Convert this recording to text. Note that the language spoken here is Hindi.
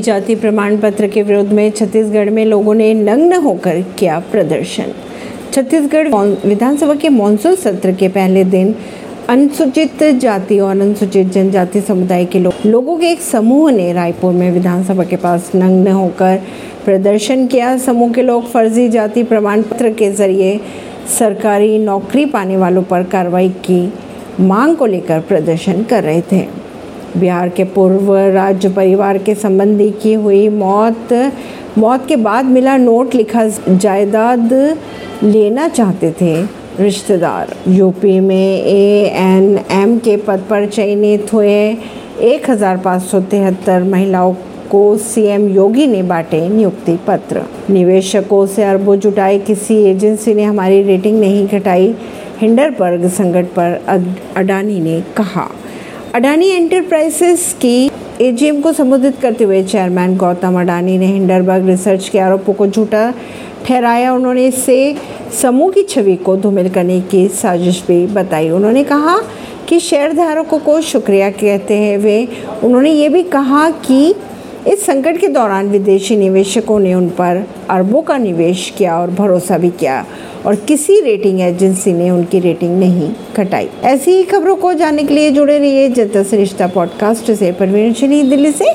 जाति प्रमाण पत्र के विरोध में छत्तीसगढ़ में लोगों ने नग्न होकर किया प्रदर्शन। छत्तीसगढ़ विधानसभा के मानसून सत्र के पहले दिन अनुसूचित जाति और अनुसूचित जनजाति समुदाय के लो, लोगों के एक समूह ने रायपुर में विधानसभा के पास नग्न होकर प्रदर्शन किया। समूह के लोग फर्जी जाति प्रमाण पत्र के ज़रिए सरकारी नौकरी पाने वालों पर कार्रवाई की मांग को लेकर प्रदर्शन कर रहे थे। बिहार के पूर्व राज्य परिवार के संबंधी की हुई मौत। मौत के बाद मिला नोट लिखा, जायदाद लेना चाहते थे रिश्तेदार। यूपी में ए एन एम के पद पर चयनित हुए एक हज़ार पाँच सौ तिहत्तर महिलाओं को सीएम योगी ने बांटे नियुक्ति पत्र। निवेशकों से अरबों जुटाए किसी एजेंसी ने हमारी रेटिंग नहीं घटाई। हिंडरबर्ग संकट पर अडानी ने कहा अडानी एंटरप्राइजेस की एजीएम को संबोधित करते हुए चेयरमैन गौतम अडानी ने हिंडरबर्ग रिसर्च के आरोपों को झूठा ठहराया। उन्होंने इससे समूह की छवि को धूमिल करने की साजिश भी बताई। उन्होंने कहा कि शेयरधारकों को शुक्रिया कहते हैं वे उन्होंने ये भी कहा कि इस संकट के दौरान विदेशी निवेशकों ने उन पर अरबों का निवेश किया और भरोसा भी किया, और किसी रेटिंग एजेंसी ने उनकी रेटिंग नहीं घटाई। ऐसी ही खबरों को जानने के लिए जुड़े रहिए जनता से रिश्ता पॉडकास्ट से। परवीन दिल्ली से